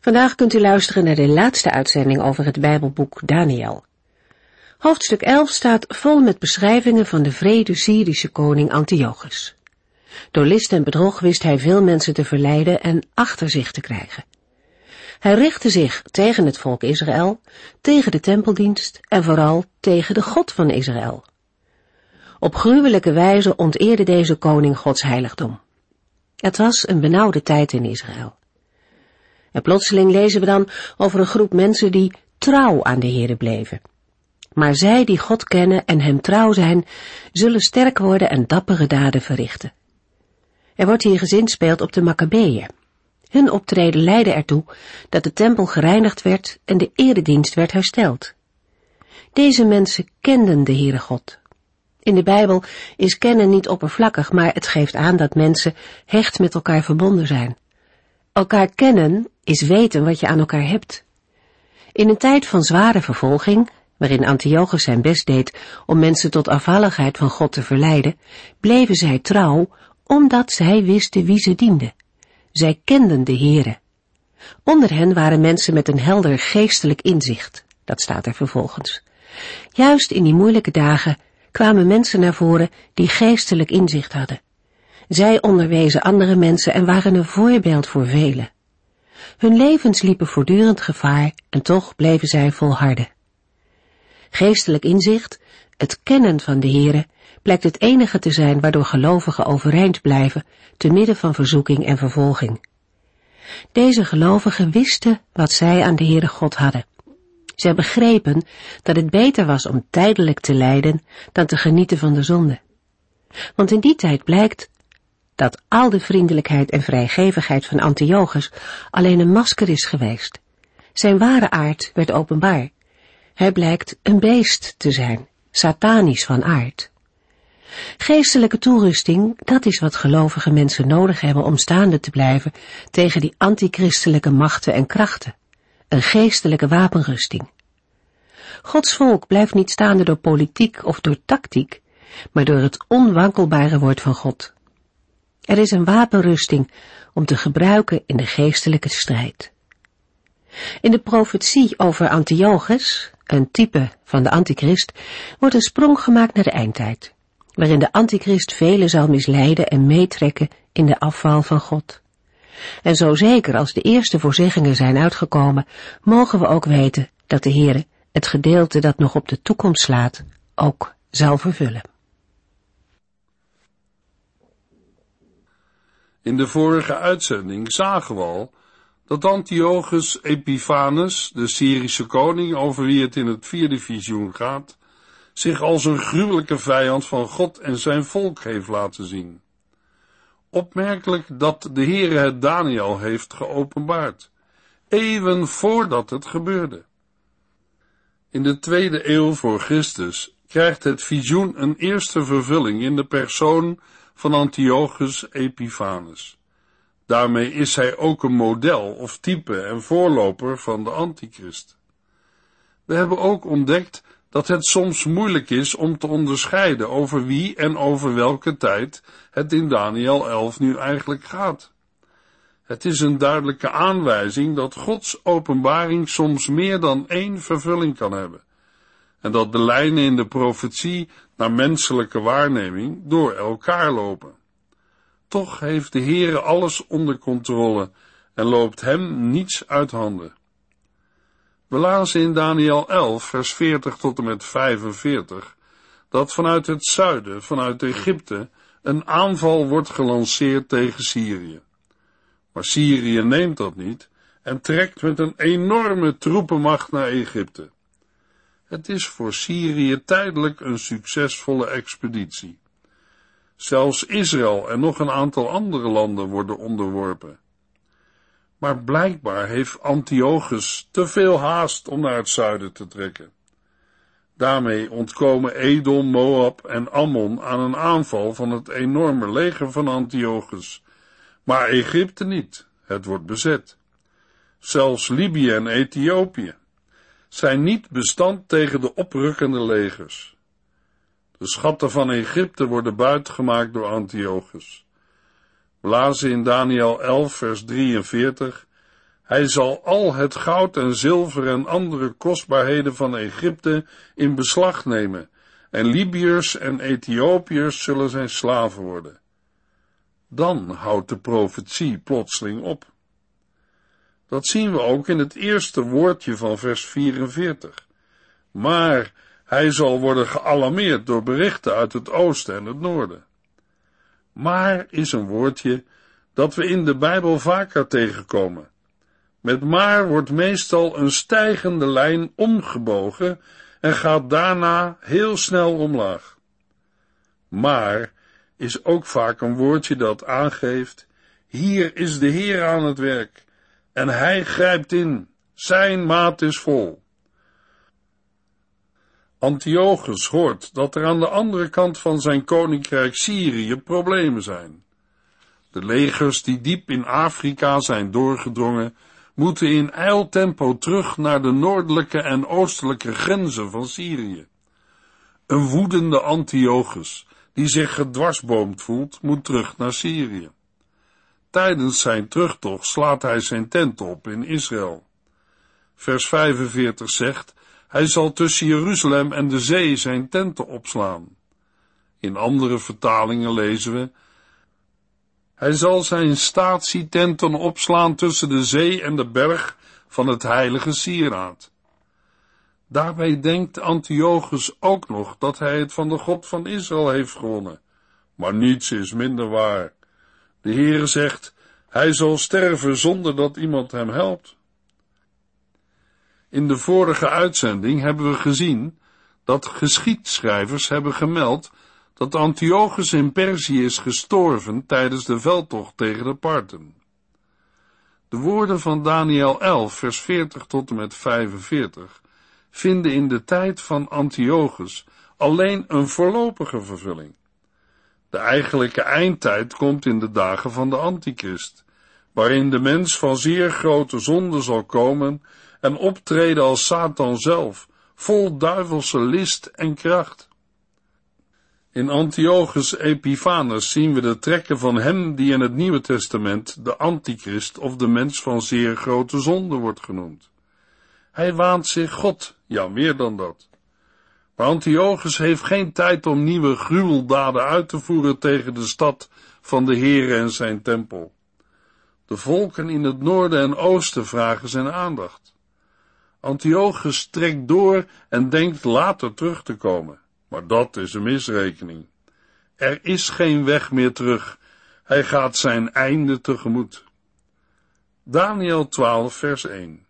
Vandaag kunt u luisteren naar de laatste uitzending over het Bijbelboek Daniel. Hoofdstuk 11 staat vol met beschrijvingen van de vrede Syrische koning Antiochus. Door list en bedrog wist hij veel mensen te verleiden en achter zich te krijgen. Hij richtte zich tegen het volk Israël, tegen de tempeldienst en vooral tegen de God van Israël. Op gruwelijke wijze onteerde deze koning Gods heiligdom. Het was een benauwde tijd in Israël. En plotseling lezen we dan over een groep mensen die trouw aan de Heere bleven. Maar zij die God kennen en hem trouw zijn, zullen sterk worden en dappere daden verrichten. Er wordt hier gezinspeeld op de Maccabeeën. Hun optreden leidde ertoe dat de tempel gereinigd werd en de eredienst werd hersteld. Deze mensen kenden de Heere God. In de Bijbel is kennen niet oppervlakkig, maar het geeft aan dat mensen hecht met elkaar verbonden zijn. Elkaar kennen is weten wat je aan elkaar hebt. In een tijd van zware vervolging, waarin Antiochus zijn best deed om mensen tot afvalligheid van God te verleiden, bleven zij trouw, omdat zij wisten wie ze dienden. Zij kenden de Heere. Onder hen waren mensen met een helder geestelijk inzicht, dat staat er vervolgens. Juist in die moeilijke dagen kwamen mensen naar voren die geestelijk inzicht hadden. Zij onderwezen andere mensen en waren een voorbeeld voor velen. Hun levens liepen voortdurend gevaar en toch bleven zij volharden. Geestelijk inzicht, het kennen van de Heere, blijkt het enige te zijn waardoor gelovigen overeind blijven te midden van verzoeking en vervolging. Deze gelovigen wisten wat zij aan de Heere God hadden. Zij begrepen dat het beter was om tijdelijk te lijden dan te genieten van de zonde. Want in die tijd blijkt dat al de vriendelijkheid en vrijgevigheid van Antiochus alleen een masker is geweest. Zijn ware aard werd openbaar. Hij blijkt een beest te zijn, satanisch van aard. Geestelijke toerusting, dat is wat gelovige mensen nodig hebben om staande te blijven tegen die antichristelijke machten en krachten. Een geestelijke wapenrusting. Gods volk blijft niet staande door politiek of door tactiek, maar door het onwankelbare woord van God. Er is een wapenrusting om te gebruiken in de geestelijke strijd. In de profetie over Antiochus, een type van de antichrist, wordt een sprong gemaakt naar de eindtijd, waarin de antichrist velen zal misleiden en meetrekken in de afval van God. En zo zeker als de eerste voorzeggingen zijn uitgekomen, mogen we ook weten dat de Heere het gedeelte dat nog op de toekomst slaat, ook zal vervullen. In de vorige uitzending zagen we al dat Antiochus Epiphanes, de Syrische koning over wie het in het vierde visioen gaat, zich als een gruwelijke vijand van God en zijn volk heeft laten zien. Opmerkelijk dat de Heere het Daniel heeft geopenbaard, eeuwen voordat het gebeurde. In de tweede eeuw voor Christus krijgt het visioen een eerste vervulling in de persoon van Antiochus Epiphanes. Daarmee is hij ook een model of type en voorloper van de antichrist. We hebben ook ontdekt dat het soms moeilijk is om te onderscheiden over wie en over welke tijd het in Daniel 11 nu eigenlijk gaat. Het is een duidelijke aanwijzing dat Gods openbaring soms meer dan één vervulling kan hebben en dat de lijnen in de profetie naar menselijke waarneming door elkaar lopen. Toch heeft de Heere alles onder controle en loopt hem niets uit handen. We lazen in Daniel 11, vers 40 tot en met 45, dat vanuit het zuiden, vanuit Egypte, een aanval wordt gelanceerd tegen Syrië. Maar Syrië neemt dat niet en trekt met een enorme troepenmacht naar Egypte. Het is voor Syrië tijdelijk een succesvolle expeditie. Zelfs Israël en nog een aantal andere landen worden onderworpen. Maar blijkbaar heeft Antiochus te veel haast om naar het zuiden te trekken. Daarmee ontkomen Edom, Moab en Ammon aan een aanval van het enorme leger van Antiochus. Maar Egypte niet, het wordt bezet. Zelfs Libië en Ethiopië zijn niet bestand tegen de oprukkende legers. De schatten van Egypte worden buitgemaakt door Antiochus. We lazen in Daniel 11 vers 43 hij zal al het goud en zilver en andere kostbaarheden van Egypte in beslag nemen, en Libiërs en Ethiopiërs zullen zijn slaven worden. Dan houdt de profetie plotseling op. Dat zien we ook in het eerste woordje van vers 44. Maar hij zal worden gealarmeerd door berichten uit het oosten en het noorden. Maar is een woordje dat we in de Bijbel vaker tegenkomen. Met maar wordt meestal een stijgende lijn omgebogen en gaat daarna heel snel omlaag. Maar is ook vaak een woordje dat aangeeft, hier is de Heer aan het werk en hij grijpt in, zijn maat is vol. Antiochus hoort dat er aan de andere kant van zijn koninkrijk Syrië problemen zijn. De legers die diep in Afrika zijn doorgedrongen, moeten in eiltempo terug naar de noordelijke en oostelijke grenzen van Syrië. Een woedende Antiochus, die zich gedwarsboomd voelt, moet terug naar Syrië. Tijdens zijn terugtocht slaat hij zijn tent op in Israël. Vers 45 zegt, hij zal tussen Jeruzalem en de zee zijn tenten opslaan. In andere vertalingen lezen we, hij zal zijn statietenten opslaan tussen de zee en de berg van het heilige sieraad. Daarbij denkt Antiochus ook nog dat hij het van de God van Israël heeft gewonnen. Maar niets is minder waar. De Heere zegt, hij zal sterven zonder dat iemand hem helpt. In de vorige uitzending hebben we gezien dat geschiedschrijvers hebben gemeld dat Antiochus in Perzië is gestorven tijdens de veldtocht tegen de Parten. De woorden van Daniel 11, vers 40 tot en met 45 vinden in de tijd van Antiochus alleen een voorlopige vervulling. De eigenlijke eindtijd komt in de dagen van de Antichrist, waarin de mens van zeer grote zonde zal komen en optreden als Satan zelf, vol duivelse list en kracht. In Antiochus Epiphanes zien we de trekken van hem die in het Nieuwe Testament de antichrist of de mens van zeer grote zonde wordt genoemd. Hij waant zich God, ja meer dan dat. Maar Antiochus heeft geen tijd om nieuwe gruweldaden uit te voeren tegen de stad van de Heere en zijn tempel. De volken in het noorden en oosten vragen zijn aandacht. Antiochus trekt door en denkt later terug te komen. Maar dat is een misrekening. Er is geen weg meer terug. Hij gaat zijn einde tegemoet. Daniel 12, vers 1.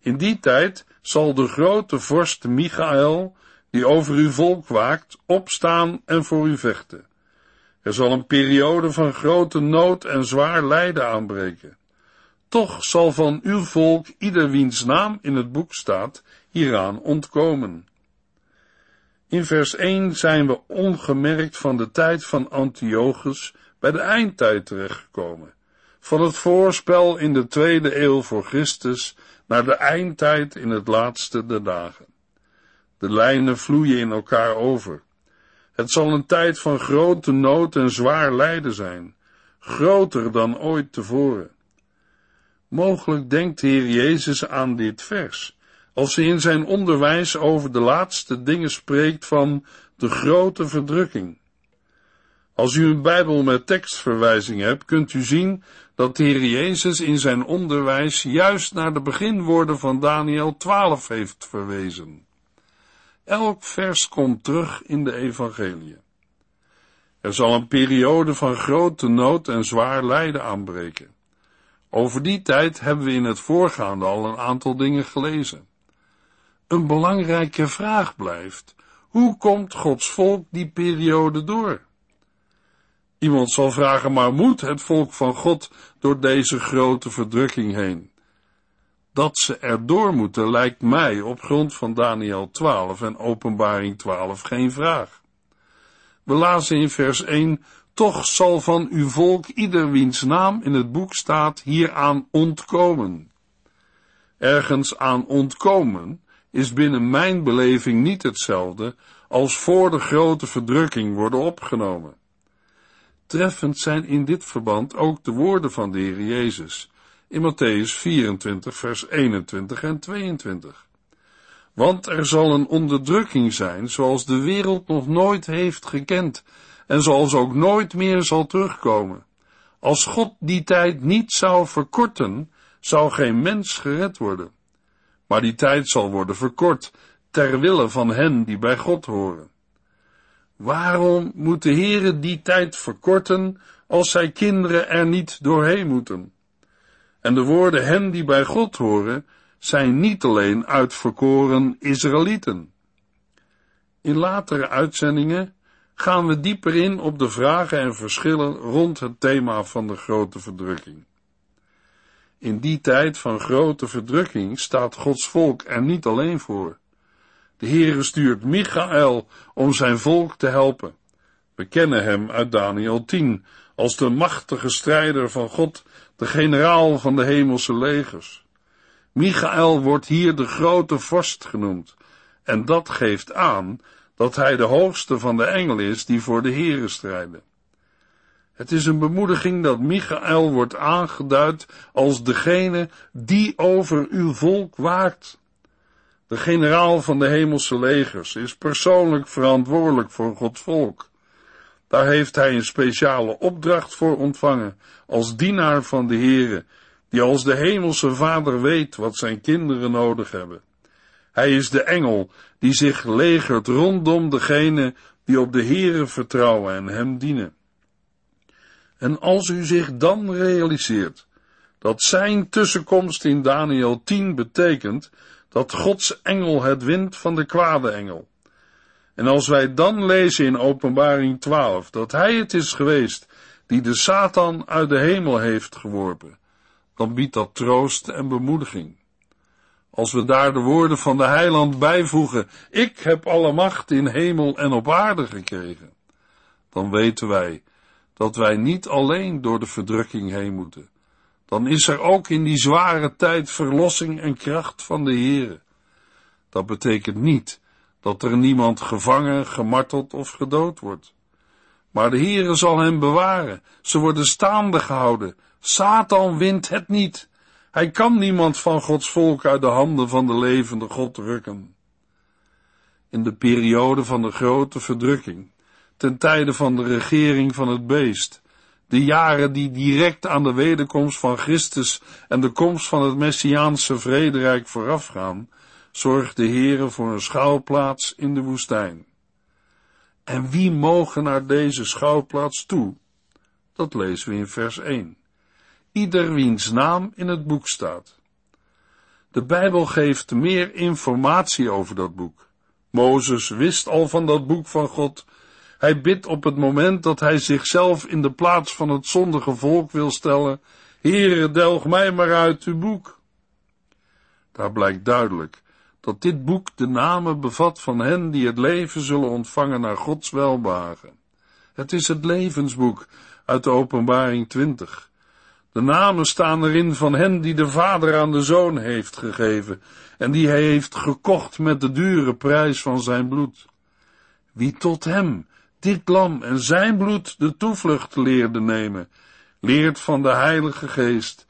In die tijd zal de grote vorst Michael, die over uw volk waakt, opstaan en voor u vechten. Er zal een periode van grote nood en zwaar lijden aanbreken. Toch zal van uw volk ieder wiens naam in het boek staat, hieraan ontkomen. In vers 1 zijn we ongemerkt van de tijd van Antiochus bij de eindtijd terechtgekomen. Van het voorspel in de tweede eeuw voor Christus naar de eindtijd in het laatste der dagen. De lijnen vloeien in elkaar over. Het zal een tijd van grote nood en zwaar lijden zijn, groter dan ooit tevoren. Mogelijk denkt de Heer Jezus aan dit vers, als hij in zijn onderwijs over de laatste dingen spreekt van de grote verdrukking. Als u een Bijbel met tekstverwijzing hebt, kunt u zien dat de Heer Jezus in zijn onderwijs juist naar de beginwoorden van Daniel 12 heeft verwezen. Elk vers komt terug in de evangelie. Er zal een periode van grote nood en zwaar lijden aanbreken. Over die tijd hebben we in het voorgaande al een aantal dingen gelezen. Een belangrijke vraag blijft, hoe komt Gods volk die periode door? Iemand zal vragen, maar moet het volk van God door deze grote verdrukking heen? Dat ze erdoor moeten lijkt mij op grond van Daniel 12 en Openbaring 12 geen vraag. We lazen in vers 1, toch zal van uw volk ieder wiens naam in het boek staat hieraan ontkomen. Ergens aan ontkomen is binnen mijn beleving niet hetzelfde als voor de grote verdrukking worden opgenomen. Treffend zijn in dit verband ook de woorden van de Heer Jezus in Matthäus 24, vers 21 en 22. Want er zal een onderdrukking zijn zoals de wereld nog nooit heeft gekend en zoals ook nooit meer zal terugkomen. Als God die tijd niet zou verkorten, zou geen mens gered worden. Maar die tijd zal worden verkort ter wille van hen die bij God horen. Waarom moet de Heere die tijd verkorten als zij kinderen er niet doorheen moeten? En de woorden hen die bij God horen zijn niet alleen uitverkoren Israëlieten. In latere uitzendingen gaan we dieper in op de vragen en verschillen rond het thema van de grote verdrukking. In die tijd van grote verdrukking staat Gods volk er niet alleen voor. De Heere stuurt Michael om zijn volk te helpen. We kennen hem uit Daniel 10 als de machtige strijder van God, de generaal van de hemelse legers. Michael wordt hier de grote vorst genoemd, en dat geeft aan dat hij de hoogste van de engelen is die voor de Heere strijden. Het is een bemoediging dat Michael wordt aangeduid als degene die over uw volk waakt. De generaal van de hemelse legers is persoonlijk verantwoordelijk voor Gods volk. Daar heeft hij een speciale opdracht voor ontvangen, als dienaar van de Heere, die als de hemelse vader weet wat zijn kinderen nodig hebben. Hij is de engel die zich legert rondom degene die op de Heere vertrouwen en hem dienen. En als u zich dan realiseert dat zijn tussenkomst in Daniel 10 betekent dat Gods engel het wint van de kwade engel. En als wij dan lezen in Openbaring 12 dat hij het is geweest die de Satan uit de hemel heeft geworpen, dan biedt dat troost en bemoediging. Als we daar de woorden van de heiland bijvoegen, ik heb alle macht in hemel en op aarde gekregen, dan weten wij dat wij niet alleen door de verdrukking heen moeten. Dan is er ook in die zware tijd verlossing en kracht van de Heere. Dat betekent niet dat er niemand gevangen, gemarteld of gedood wordt. Maar de Heere zal hen bewaren. Ze worden staande gehouden. Satan wint het niet. Hij kan niemand van Gods volk uit de handen van de levende God rukken. In de periode van de grote verdrukking ten tijde van de regering van het beest, de jaren die direct aan de wederkomst van Christus en de komst van het Messiaanse vrederijk voorafgaan, zorgt de Heere voor een schouwplaats in de woestijn. En wie mogen naar deze schouwplaats toe? Dat lezen we in vers 1. Ieder wiens naam in het boek staat. De Bijbel geeft meer informatie over dat boek. Mozes wist al van dat boek van God hij bidt op het moment dat hij zichzelf in de plaats van het zondige volk wil stellen, Heere, delg mij maar uit uw boek. Daar blijkt duidelijk dat dit boek de namen bevat van hen die het leven zullen ontvangen naar Gods welbehagen. Het is het levensboek uit de openbaring 20. De namen staan erin van hen die de vader aan de zoon heeft gegeven en die hij heeft gekocht met de dure prijs van zijn bloed. Wie tot hem, dit lam en zijn bloed de toevlucht leerde nemen, leert van de Heilige Geest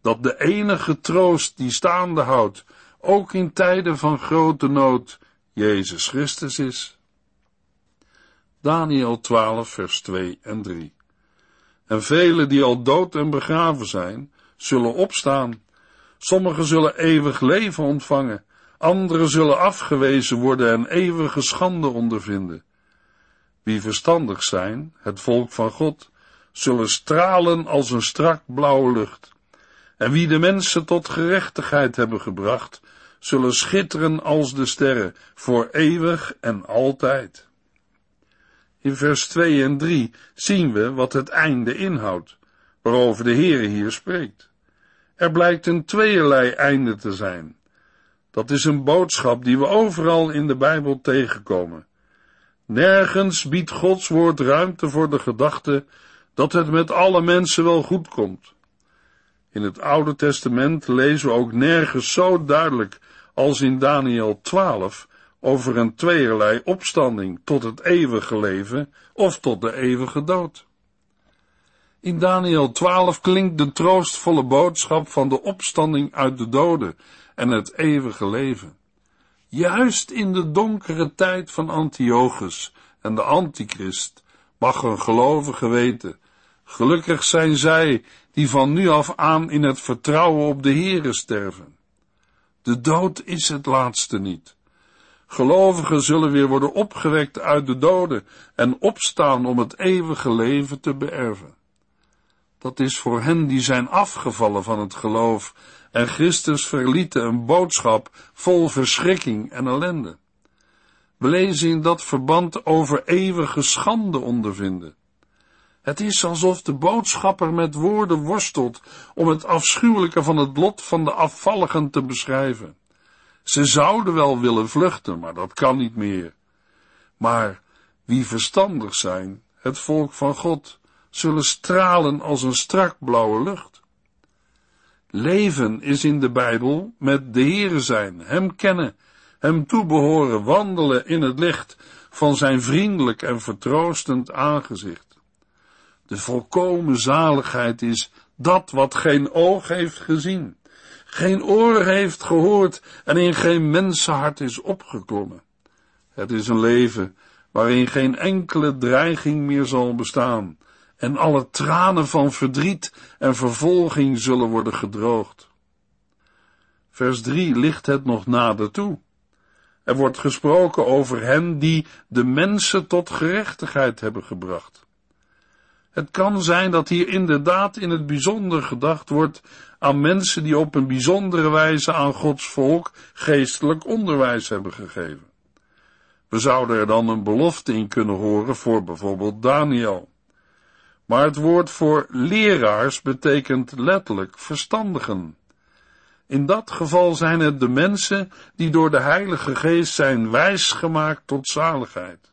dat de enige troost die staande houdt, ook in tijden van grote nood, Jezus Christus is. Daniel 12, vers 2 en 3. En velen die al dood en begraven zijn, zullen opstaan. Sommigen zullen eeuwig leven ontvangen, anderen zullen afgewezen worden en eeuwige schande ondervinden. Wie verstandig zijn, het volk van God, zullen stralen als een strak blauwe lucht. En wie de mensen tot gerechtigheid hebben gebracht, zullen schitteren als de sterren, voor eeuwig en altijd. In vers 2 en 3 zien we wat het einde inhoudt, waarover de Heere hier spreekt. Er blijkt een tweeërlei einde te zijn. Dat is een boodschap die we overal in de Bijbel tegenkomen. Nergens biedt Gods woord ruimte voor de gedachte dat het met alle mensen wel goed komt. In het Oude Testament lezen we ook nergens zo duidelijk als in Daniel 12 over een tweeërlei opstanding tot het eeuwige leven of tot de eeuwige dood. In Daniel 12 klinkt de troostvolle boodschap van de opstanding uit de doden en het eeuwige leven. Juist in de donkere tijd van Antiochus en de antichrist mag een gelovige weten, gelukkig zijn zij die van nu af aan in het vertrouwen op de Heere sterven. De dood is het laatste niet. Gelovigen zullen weer worden opgewekt uit de doden en opstaan om het eeuwige leven te beërven. Dat is voor hen die zijn afgevallen van het geloof en Christus verlieten een boodschap vol verschrikking en ellende. We lezen in dat verband over eeuwige schande ondervinden. Het is alsof de boodschapper met woorden worstelt om het afschuwelijke van het lot van de afvalligen te beschrijven. Ze zouden wel willen vluchten, maar dat kan niet meer. Maar wie verstandig zijn, het volk van God, zullen stralen als een strak blauwe lucht. Leven is in de Bijbel met de Heere zijn, Hem kennen, Hem toebehoren, wandelen in het licht van Zijn vriendelijk en vertroostend aangezicht. De volkomen zaligheid is dat wat geen oog heeft gezien, geen oor heeft gehoord en in geen mensenhart is opgeklommen. Het is een leven waarin geen enkele dreiging meer zal bestaan en alle tranen van verdriet en vervolging zullen worden gedroogd. Vers 3 ligt het nog nader toe. Er wordt gesproken over hen die de mensen tot gerechtigheid hebben gebracht. Het kan zijn dat hier inderdaad in het bijzonder gedacht wordt aan mensen die op een bijzondere wijze aan Gods volk geestelijk onderwijs hebben gegeven. We zouden er dan een belofte in kunnen horen voor bijvoorbeeld Daniel. Maar het woord voor leraars betekent letterlijk verstandigen. In dat geval zijn het de mensen die door de Heilige Geest zijn wijsgemaakt tot zaligheid.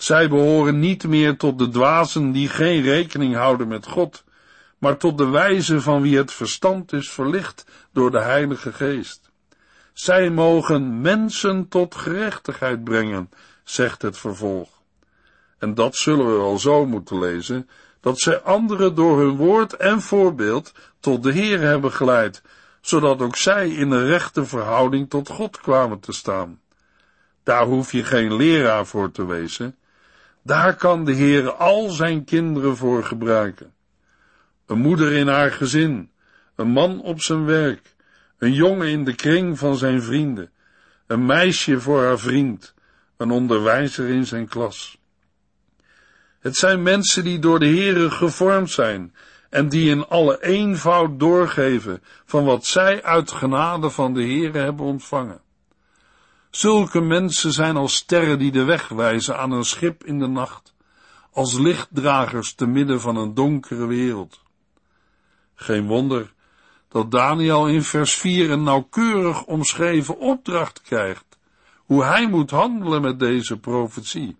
Zij behoren niet meer tot de dwazen die geen rekening houden met God, maar tot de wijze van wie het verstand is verlicht door de Heilige Geest. Zij mogen mensen tot gerechtigheid brengen, zegt het vervolg. En dat zullen we wel zo moeten lezen, dat zij anderen door hun woord en voorbeeld tot de Heer hebben geleid, zodat ook zij in een rechte verhouding tot God kwamen te staan. Daar hoef je geen leraar voor te wezen, daar kan de Heer al zijn kinderen voor gebruiken. Een moeder in haar gezin, een man op zijn werk, een jongen in de kring van zijn vrienden, een meisje voor haar vriend, een onderwijzer in zijn klas. Het zijn mensen die door de Heere gevormd zijn en die in alle eenvoud doorgeven van wat zij uit genade van de Heere hebben ontvangen. Zulke mensen zijn als sterren die de weg wijzen aan een schip in de nacht, als lichtdragers te midden van een donkere wereld. Geen wonder dat Daniel in vers 4 een nauwkeurig omschreven opdracht krijgt, hoe hij moet handelen met deze profetie.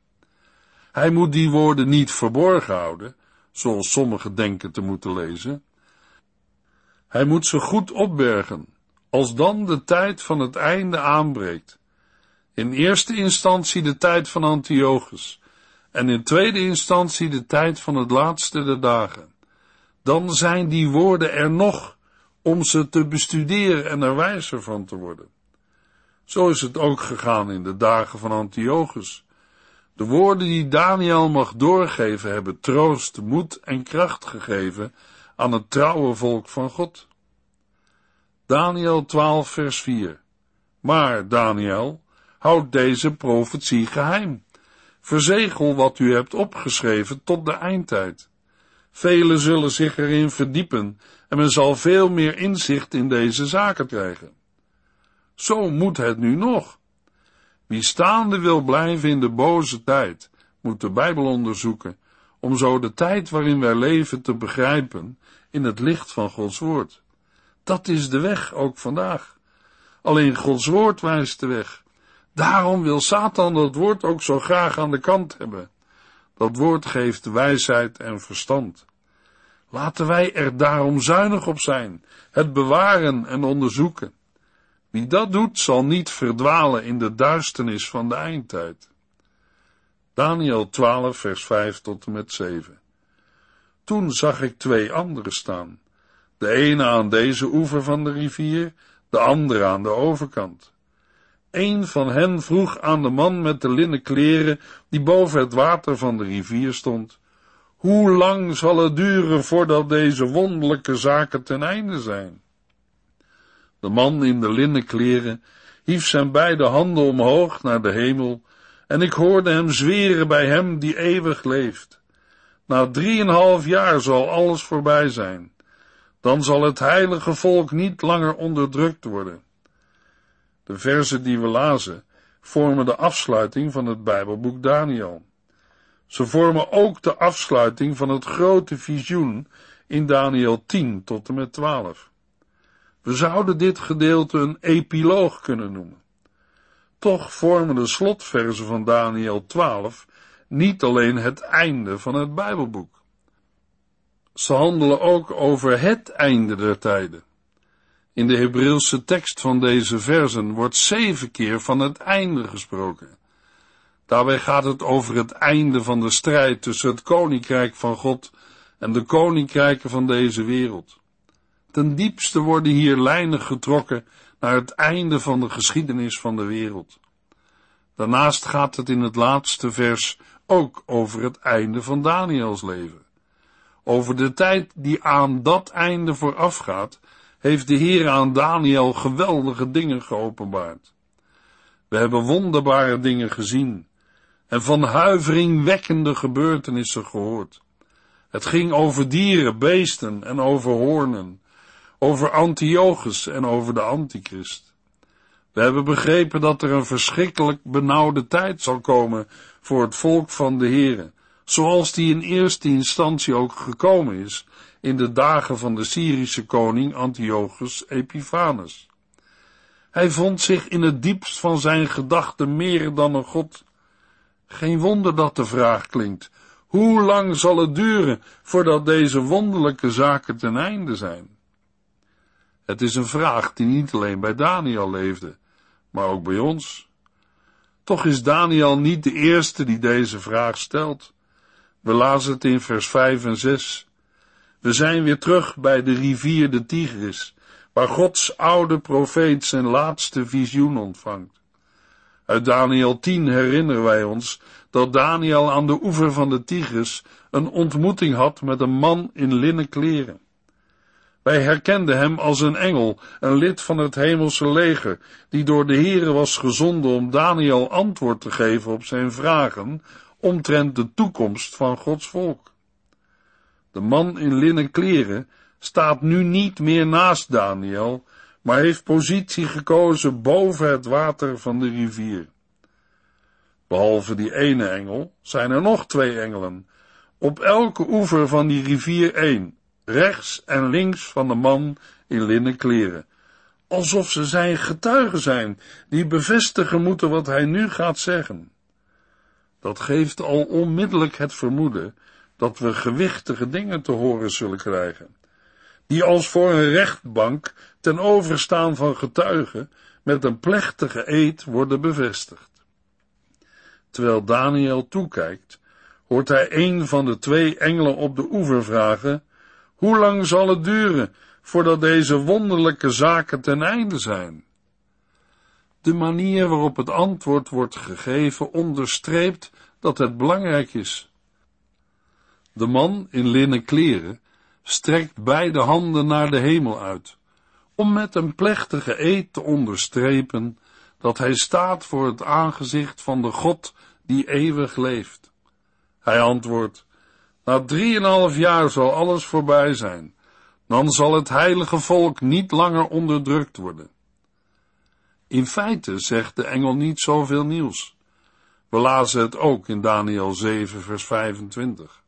Hij moet die woorden niet verborgen houden, zoals sommigen denken te moeten lezen. Hij moet ze goed opbergen, als dan de tijd van het einde aanbreekt in eerste instantie de tijd van Antiochus en in tweede instantie de tijd van het laatste der dagen. Dan zijn die woorden er nog om ze te bestuderen en er wijzer van te worden. Zo is het ook gegaan in de dagen van Antiochus. De woorden die Daniel mag doorgeven hebben troost, moed en kracht gegeven aan het trouwe volk van God. Daniel 12 vers 4 Maar, Daniel, houd deze profetie geheim. Verzegel wat u hebt opgeschreven tot de eindtijd. Velen zullen zich erin verdiepen en men zal veel meer inzicht in deze zaken krijgen. Zo moet het nu nog. Wie staande wil blijven in de boze tijd, moet de Bijbel onderzoeken, om zo de tijd waarin wij leven te begrijpen in het licht van Gods woord. Dat is de weg ook vandaag. Alleen Gods woord wijst de weg. Daarom wil Satan dat woord ook zo graag aan de kant hebben. Dat woord geeft wijsheid en verstand. Laten wij er daarom zuinig op zijn, het bewaren en onderzoeken. Wie dat doet, zal niet verdwalen in de duisternis van de eindtijd. Daniel 12, vers 5 tot en met 7. Toen zag ik twee anderen staan, de ene aan deze oever van de rivier, de andere aan de overkant. Een van hen vroeg aan de man met de linnen kleren, die boven het water van de rivier stond, hoe lang zal het duren voordat deze wonderlijke zaken ten einde zijn? De man in de linnen kleren hief zijn beide handen omhoog naar de hemel, en ik hoorde hem zweren bij hem die eeuwig leeft. Na drieënhalf jaar zal alles voorbij zijn. Dan zal het heilige volk niet langer onderdrukt worden. De verzen die we lazen vormen de afsluiting van het Bijbelboek Daniel. Ze vormen ook de afsluiting van het grote visioen in Daniel 10 tot en met 12. We zouden dit gedeelte een epiloog kunnen noemen. Toch vormen de slotverzen van Daniel 12 niet alleen het einde van het Bijbelboek. Ze handelen ook over het einde der tijden. In de Hebreeuwse tekst van deze versen wordt zeven keer van het einde gesproken. Daarbij gaat het over het einde van de strijd tussen het koninkrijk van God en de koninkrijken van deze wereld. Ten diepste worden hier lijnen getrokken naar het einde van de geschiedenis van de wereld. Daarnaast gaat het in het laatste vers ook over het einde van Daniels leven. Over de tijd die aan dat einde voorafgaat, heeft de Heer aan Daniel geweldige dingen geopenbaard. We hebben wonderbare dingen gezien en van huiveringwekkende gebeurtenissen gehoord. Het ging over dieren, beesten en over hoornen, over Antiochus en over de Antichrist. We hebben begrepen dat er een verschrikkelijk benauwde tijd zal komen voor het volk van de Here, zoals die in eerste instantie ook gekomen is in de dagen van de Syrische koning Antiochus Epiphanes. Hij vond zich in het diepst van zijn gedachten meer dan een god. Geen wonder dat de vraag klinkt, hoe lang zal het duren voordat deze wonderlijke zaken ten einde zijn? Het is een vraag die niet alleen bij Daniel leefde, maar ook bij ons. Toch is Daniel niet de eerste die deze vraag stelt. We lazen het in vers 5 en 6. We zijn weer terug bij de rivier de Tigris, waar Gods oude profeet zijn laatste visioen ontvangt. Uit Daniel 10 herinneren wij ons dat Daniel aan de oever van de Tigris een ontmoeting had met een man in linnen kleren. Wij herkenden hem als een engel, een lid van het hemelse leger, die door de Heere was gezonden om Daniel antwoord te geven op zijn vragen omtrent de toekomst van Gods volk. De man in linnen kleren staat nu niet meer naast Daniel, maar heeft positie gekozen boven het water van de rivier. Behalve die ene engel zijn er nog twee engelen, op elke oever van die rivier één, rechts en links van de man in linnen kleren, alsof ze zijn getuigen zijn, die bevestigen moeten wat hij nu gaat zeggen. Dat geeft al onmiddellijk het vermoeden dat we gewichtige dingen te horen zullen krijgen, die als voor een rechtbank ten overstaan van getuigen met een plechtige eed worden bevestigd. Terwijl Daniel toekijkt, hoort hij een van de twee engelen op de oever vragen hoe lang zal het duren voordat deze wonderlijke zaken ten einde zijn? De manier waarop het antwoord wordt gegeven onderstreept dat het belangrijk is. De man in linnen kleren strekt beide handen naar de hemel uit, om met een plechtige eed te onderstrepen dat hij staat voor het aangezicht van de God die eeuwig leeft. Hij antwoordt, na drieënhalf jaar zal alles voorbij zijn. Dan zal het heilige volk niet langer onderdrukt worden. In feite zegt de engel niet zoveel nieuws. We lazen het ook in Daniel 7, vers 25.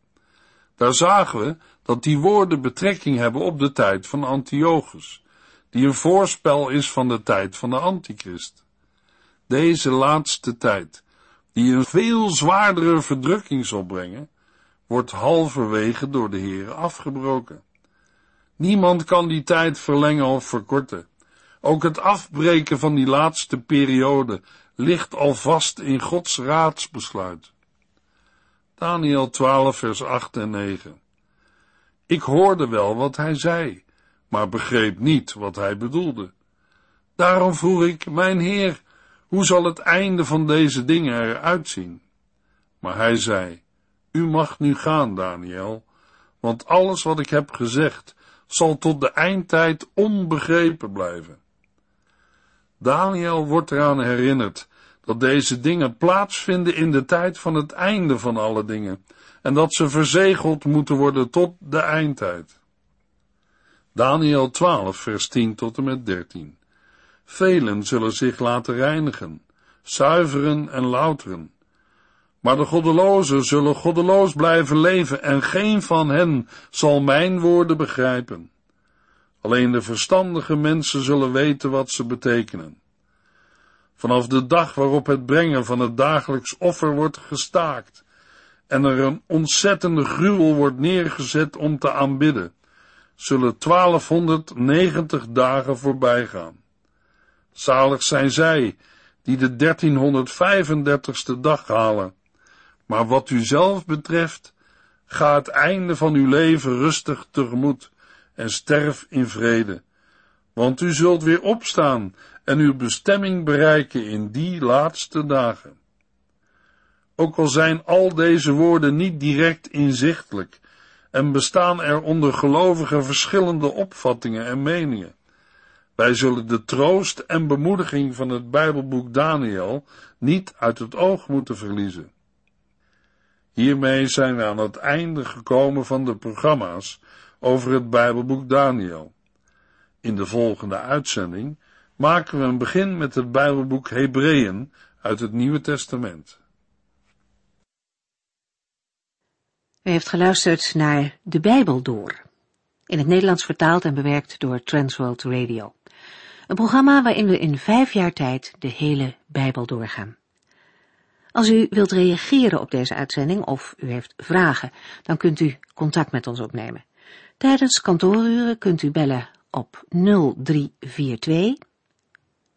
Daar zagen we dat die woorden betrekking hebben op de tijd van Antiochus, die een voorspel is van de tijd van de Antichrist. Deze laatste tijd, die een veel zwaardere verdrukking zal brengen, wordt halverwege door de Heer afgebroken. Niemand kan die tijd verlengen of verkorten. Ook het afbreken van die laatste periode ligt al vast in Gods raadsbesluit. Daniel 12, vers 8 en 9. Ik hoorde wel wat hij zei, maar begreep niet wat hij bedoelde. Daarom vroeg ik, mijn Heer, hoe zal het einde van deze dingen eruit zien? Maar hij zei, u mag nu gaan, Daniel, want alles wat ik heb gezegd zal tot de eindtijd onbegrepen blijven. Daniel wordt eraan herinnerd dat deze dingen plaatsvinden in de tijd van het einde van alle dingen en dat ze verzegeld moeten worden tot de eindtijd. Daniel 12, vers 10 tot en met 13. Velen zullen zich laten reinigen, zuiveren en louteren. Maar de goddelozen zullen goddeloos blijven leven en geen van hen zal mijn woorden begrijpen. Alleen de verstandige mensen zullen weten wat ze betekenen. Vanaf de dag waarop het brengen van het dagelijks offer wordt gestaakt en er een ontzettende gruwel wordt neergezet om te aanbidden, zullen 1290 dagen voorbij gaan. Zalig zijn zij die de 1335ste dag halen. Maar wat u zelf betreft, ga het einde van uw leven rustig tegemoet en sterf in vrede. Want u zult weer opstaan en uw bestemming bereiken in die laatste dagen. Ook al zijn al deze woorden niet direct inzichtelijk en bestaan er onder gelovigen verschillende opvattingen en meningen. Wij zullen de troost en bemoediging van het Bijbelboek Daniel niet uit het oog moeten verliezen. Hiermee zijn we aan het einde gekomen van de programma's over het Bijbelboek Daniel. In de volgende uitzending maken we een begin met het Bijbelboek Hebreeën uit het Nieuwe Testament. U heeft geluisterd naar De Bijbel Door, in het Nederlands vertaald en bewerkt door Transworld Radio. Een programma waarin we in vijf jaar tijd de hele Bijbel doorgaan. Als u wilt reageren op deze uitzending of u heeft vragen, dan kunt u contact met ons opnemen. Tijdens kantooruren kunt u bellen op 0342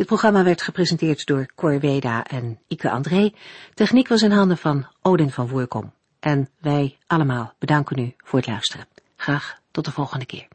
Dit programma werd gepresenteerd door Cor Weda en Ike André. Techniek was in handen van Odin van Voorkom. En wij allemaal bedanken u voor het luisteren. Graag tot de volgende keer.